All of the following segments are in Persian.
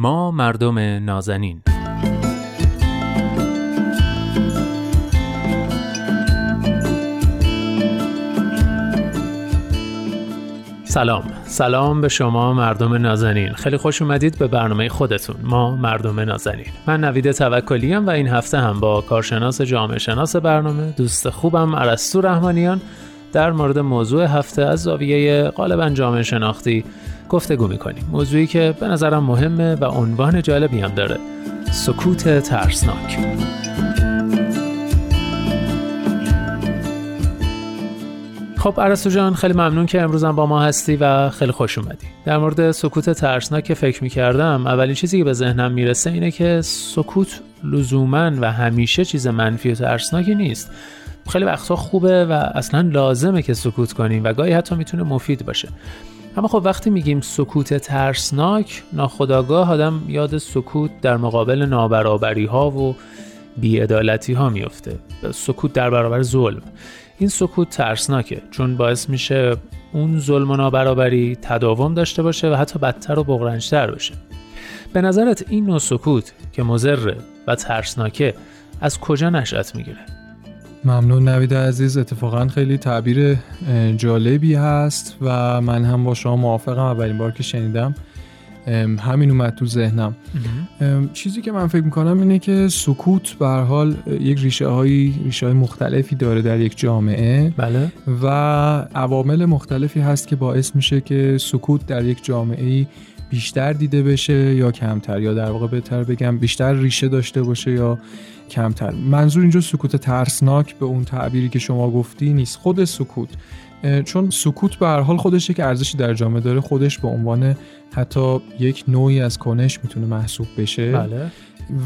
ما مردم نازنین. سلام. سلام به شما مردم نازنین. خیلی خوش اومدید به برنامه خودتون. ما مردم نازنین. من نوید توکلی و این هفته هم با کارشناس جامعه شناس برنامه دوست خوبم ارسطو رحمانیان در مورد موضوع هفته از زاویه غالبا جامعه شناختی گفتگو می‌کنیم. موضوعی که به نظرم مهمه و عنوان جالبی هم داره. سکوت ترسناک. خب عرستو جان خیلی ممنون که امروزم با ما هستی و خیلی خوش اومدی. در مورد سکوت ترسناک که فکر می‌کردم اولین چیزی که به ذهنم می‌رسه اینه که سکوت لزوما و همیشه چیز منفی و ترسناکی نیست. خیلی وقتها خوبه و اصلا لازمه که سکوت کنیم و گاهی حتی می‌تونه مفید باشه. اما خب وقتی میگیم سکوت ترسناک ناخداگاه آدم یاد سکوت در مقابل نابرابری ها و بیعدالتی ها میفته سکوت در برابر ظلم. این سکوت ترسناکه چون باعث میشه اون ظلم و نابرابری تداوم داشته باشه و حتی بدتر و بغرنجتر بشه. به نظرت این نوع سکوت که مزره و ترسناکه از کجا نشأت می‌گیره؟ ممنون نوید عزیز. اتفاقا خیلی تعبیر جالبی هست و من هم با شما موافقم. اولین بار که شنیدم همین اومد تو ذهنم. چیزی که من فکر می‌کنم اینه که سکوت به حال یک ریشه های ریشه های مختلفی داره در یک جامعه بله. و عوامل مختلفی هست که باعث میشه که سکوت در یک جامعه بیشتر دیده بشه یا کمتر؟ یا در واقع بهتر بگم بیشتر ریشه داشته باشه یا کمتر؟ منظور اینجا سکوت ترسناک به اون تعبیری که شما گفتی نیست. خود سکوت. چون سکوت به هر حال خودش یک ارزشی در جامعه داره. خودش به عنوان حتی یک نوعی از کنش می‌تونه محسوب بشه. بله.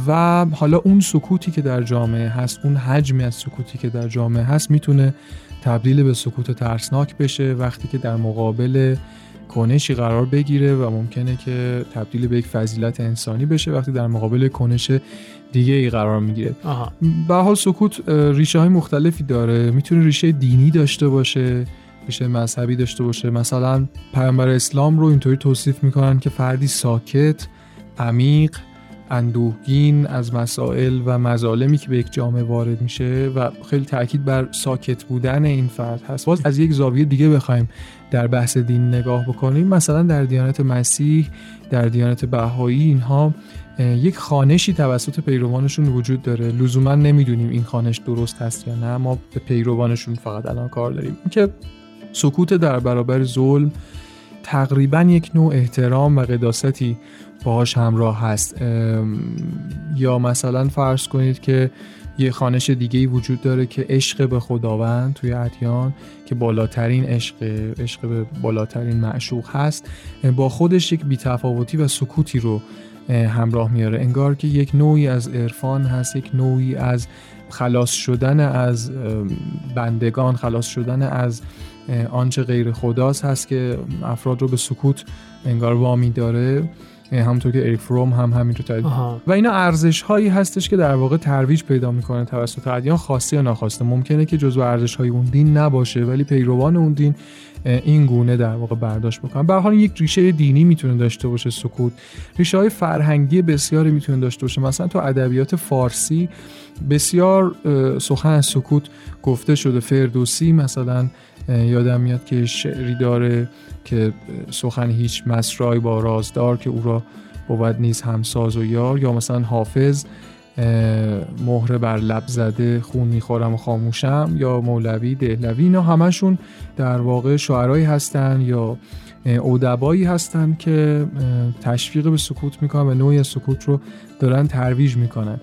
و حالا اون سکوتی که در جامعه هست اون حجمی از سکوتی که در جامعه هست می‌تونه تبدیل به سکوت ترسناک بشه. وقتی که در مقابل کنشی قرار بگیره و ممکنه که تبدیل به یک فضیلت انسانی بشه وقتی در مقابل کنش دیگه ای قرار می‌گیره. به حال سکوت ریشه های مختلفی داره. می‌تونه ریشه دینی داشته باشه ریشه مذهبی داشته باشه. مثلا پیامبر اسلام رو اینطوری توصیف می‌کنن که فردی ساکت عمیق اندوهگین از مسائل و مظالمی که به یک جامعه وارد میشه و خیلی تاکید بر ساکت بودن این فرد هست. باز از یک زاویه دیگه بخوایم در بحث دین نگاه بکنیم. مثلا در دیانت مسیح در دیانت بهایی اینها یک خانشی توسط پیروانشون وجود داره. لزوما نمی‌دونیم این خانش درست هست یا نه. ما به پیروانشون فقط الان کار داریم. که سکوت در برابر ظلم تقریبا یک نوع احترام و قداستی باهاش همراه هست. یا مثلا فرض کنید که یه خانش دیگه وجود داره که عشق به خداوند توی ادیان که بالاترین عشق عشق به بالاترین معشوق هست با خودش یک بیتفاوتی و سکوتی رو همراه میاره. انگار که یک نوعی از عرفان هست یک نوعی از خلاص شدن از بندگان خلاص شدن از آنچه غیر خداست هست که افراد رو به سکوت انگار وامی داره. همونطور که اریک فروم هم همین رو تایید و اینا ارزش هایی هستش که در واقع ترویج پیدا می‌کنه توسط ادیان خواسته یا ناخواسته ممکنه که جزو ارزش های اون دین نباشه ولی پیروان اون دین این گونه در واقع برداشت بکنن به حال یک ریشه دینی می‌تونه داشته باشه سکوت. ریشه های فرهنگی بسیاری می‌تونه داشته باشه. مثلا تو ادبیات فارسی بسیار سخن سکوت گفته شده. فردوسی مثلا یادم میاد که شعری داره که سخن هیچ مسرای با رازدار که او را بود نیز همساز و یار یا مثلا حافظ مهره بر لب زده خون می‌خورم و خاموشم یا مولوی دهلوی. اینا همشون در واقع شعرهایی هستن یا اودبایی هستن که تشویق به سکوت می‌کنن و نوعی سکوت رو دارن ترویج می‌کنن.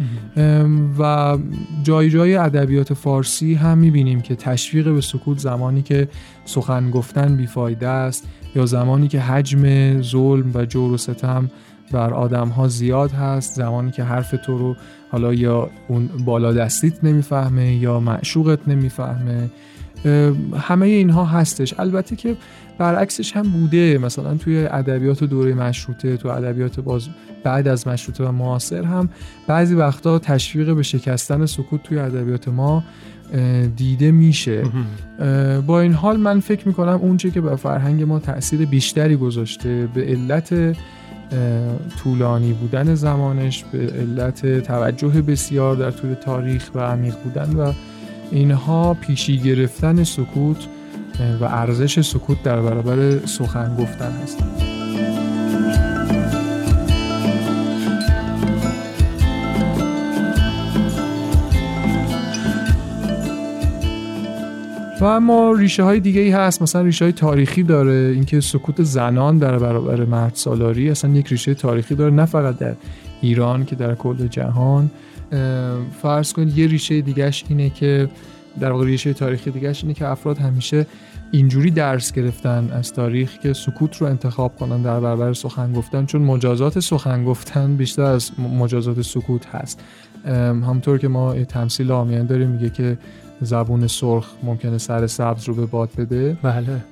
و جای جای ادبیات فارسی هم می‌بینیم که تشویق به سکوت زمانی که سخن گفتن بیفایده است یا زمانی که حجم ظلم و جور و ستم بر آدم ها زیاد هست زمانی که حرف تو رو حالا یا اون بالا دستیت نمی‌فهمه یا معشوقت نمی‌فهمه همه اینها هستش. البته که برعکسش هم بوده. مثلا توی ادبیات دوره مشروطه تو ادبیات باز بعد از مشروطه و معاصر هم بعضی وقتا تشویق به شکستن سکوت توی ادبیات ما دیده میشه. با این حال من فکر می‌کنم اونچه که به فرهنگ ما تاثیر بیشتری گذاشته به علت طولانی بودن زمانش به علت توجه بسیار در طول تاریخ و عمیق بودن و اینها پیشی گرفتن سکوت و ارزش سکوت در برابر سخن گفتن هستند. و اما ریشه های دیگه ای هست. مثلا ریشه های تاریخی داره. اینکه سکوت زنان در برابر مرد سالاری اصلا یک ریشه تاریخی داره. نه فقط در ایران که در کل جهان. فرض کنید یه ریشه دیگهش اینه که در واقع ریشه تاریخی دیگهش اینه که افراد همیشه اینجوری درس گرفتن از تاریخ که سکوت رو انتخاب کنن در برابر سخن گفتن. چون مجازات سخن گفتن بیشتر از مجازات سکوت هست. همطور که ما تمثیل آمیان داریم میگه که زبون سرخ ممکنه سر سبز رو به باد بده. بله.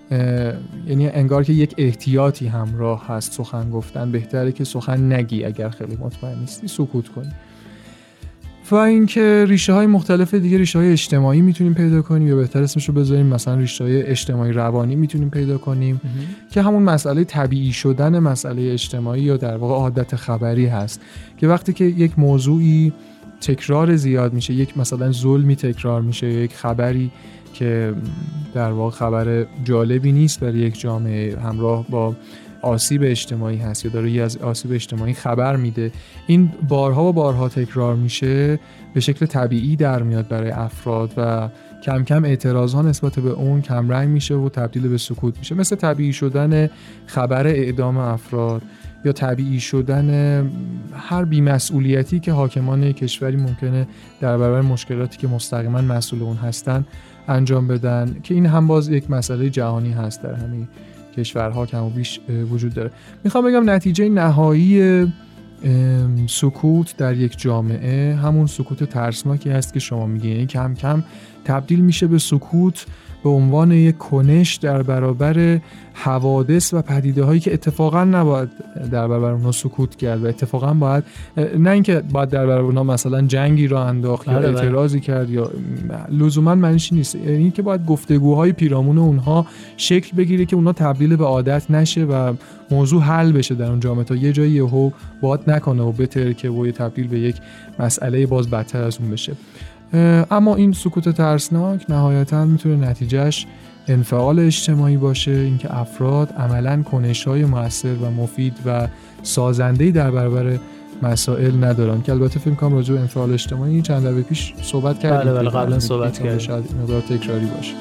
یعنی انگار که یک احتیاطی همراه هست سخن گفتن. بهتره که سخن نگی اگر خیلی مطمئن نیستی سکوت کنی. و اینکه ریشه های مختلف دیگه ریشه های اجتماعی می‌تونیم پیدا کنیم یا بهتر اسمش رو بذاریم مثلا ریشه های اجتماعی روانی می‌تونیم پیدا کنیم. که همون مسئله طبیعی شدن مسئله اجتماعی یا در واقع عادت خبری هست. که وقتی که یک موضوعی تکرار زیاد میشه. یک مثلا ظلمی تکرار میشه یک خبری که در واقع خبر جالبی نیست برای یک جامعه. همراه با آسیب اجتماعی هست یا داره از آسیب اجتماعی خبر میده. این بارها و بارها تکرار میشه به شکل طبیعی در میاد برای افراد و کم کم اعتراض ها نسبت به اون کم رنگ میشه و تبدیل به سکوت میشه. مثل طبیعی شدن خبر اعدام افراد. یا طبیعی شدن هر بیمسئولیتی که حاکمان کشوری ممکنه در برابر مشکلاتی که مستقیما مسئول اون هستن انجام بدن که این هم باز یک مسئله جهانی هست در همین کشورها کم و بیش وجود داره. می‌خوام بگم نتیجه نهایی سکوت در یک جامعه همون سکوت ترسناکی هست که شما میگین. یعنی کم کم تبدیل میشه به سکوت به عنوان یک کنش در برابر حوادث و پدیده هایی که اتفاقا نباید در برابر اونها سکوت کرد و اتفاقا باید نه اینکه باید در برابر اونها مثلا جنگی را انداخت یا بله، بله. اعتراضی کرد یا لزوما معنیش نیست یعنی که باید گفتگوهای پیرامون اونها شکل بگیره که اونها تبدیل به عادت نشه و موضوع حل بشه در اون جامعه تا یه جایی یهو باد نکنه و بترکه و تبدیل به یک مسئله باز بدتر از اون بشه اما این سکوت ترسناک نهایتا می‌تونه نتیجهش انفعال اجتماعی باشه اینکه افراد عملا کنش های موثر و مفید و سازنده در برابر مسائل ندارن. که البته فکر کنم راجع به انفعال اجتماعی چند دفعه پیش صحبت کردیم. بله بله قبلا صحبت کردیم. شاید مقدار تکراری باشه.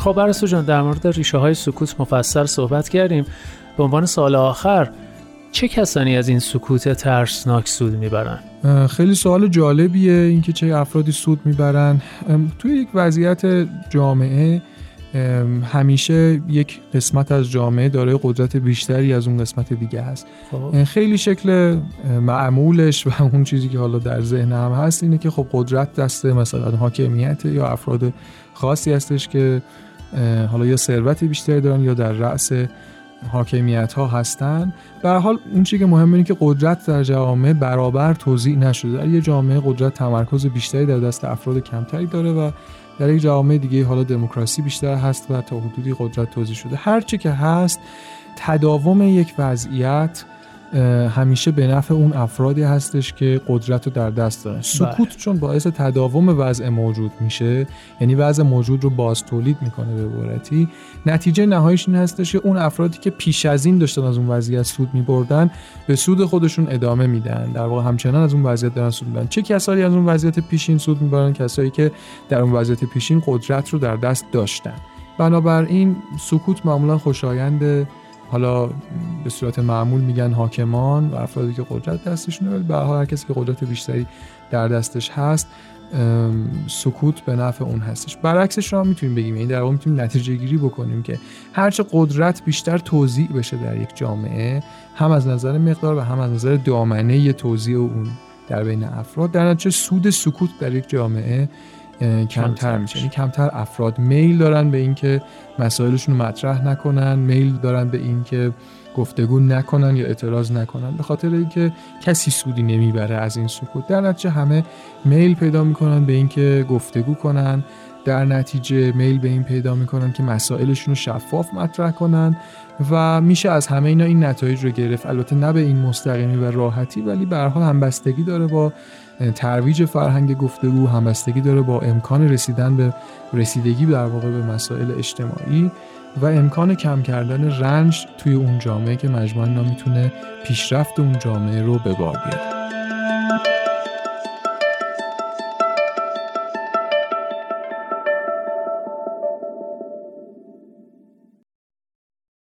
خب برسو جان در مورد ریشه های سکوت مفصل صحبت کردیم به عنوان سال آخر چه کسانی از این سکوت ترسناک سود می‌برن؟ خیلی سوال جالبیه اینکه چه افرادی سود می‌برن توی یک وضعیت جامعه همیشه یک قسمت از جامعه داره قدرت بیشتری از اون قسمت دیگه هست خب. خیلی شکل معمولش و اون چیزی که حالا در ذهن هم هست اینه که خب قدرت دست مثلا حاکمیت یا افراد خاصی هستش که حالا یا ثروت بیشتری دارن یا در رأس حاکمیت ها هستن. به حال اون چیزی که مهمه اینه که قدرت در جامعه برابر توضیح نشده. در یه جامعه قدرت تمرکز بیشتری در دست افراد کمتری داره و در یک جامعه دیگه حالا دموکراسی بیشتر هست و تا حدودی قدرت توضیح شده. هرچی که هست تداوم یک وضعیت همیشه به نفع اون افرادی هستش که قدرت رو در دست دارن. بله. سکوت چون باعث تداوم وضع موجود میشه یعنی وضع موجود رو باز تولید می‌کنه به عبارتی. نتیجه نهاییش این هستش که اون افرادی که پیش از این داشتن از اون وضعیت سود میبردن به سود خودشون ادامه میدن. در واقع همچنان از اون وضعیت دارن سود می‌برن. چه کسایی از اون وضعیت پیشین سود می‌برن؟ کسایی که در اون وضعیت پیشین قدرت رو در دست داشتن. بنابراین سکوت معمولا خوشایند حالا به صورت معمول میگن حاکمان و افرادی که قدرت دستشونه ولی به هر کسی که قدرت بیشتری در دستش هست سکوت به نفع اون هستش. برعکسش رو هم می‌تونیم بگیم. یعنی در واقع می‌تونیم نتیجه گیری بکنیم که هرچه قدرت بیشتر توضیح بشه در یک جامعه هم از نظر مقدار و هم از نظر دامنه توضیح اون در بین افراد در نتیجه سود سکوت در یک جامعه کمتر میشه. یعنی کمتر افراد میل دارن به اینکه مسائلشون رو مطرح نکنن میل دارن به اینکه گفتگو نکنن یا اعتراض نکنن. به خاطر اینکه کسی سودی نمی‌بره از این سکوت. در نتیجه همه میل پیدا می‌کنن به اینکه گفتگو کنن. در نتیجه میل به این پیدا می‌کنن که مسائلشون رو شفاف مطرح کنن و میشه از همه اینا این نتایج رو گرفت. البته نه به این مستقیمی و راحتی ولی به هر حال همبستگی داره با ترویج فرهنگ گفتگو همبستگی داره با امکان رسیدن به رسیدگی در واقع به مسائل اجتماعی و امکان کم کردن رنج توی اون جامعه که مجموعا می‌تونه پیشرفت اون جامعه رو به بار بیاره.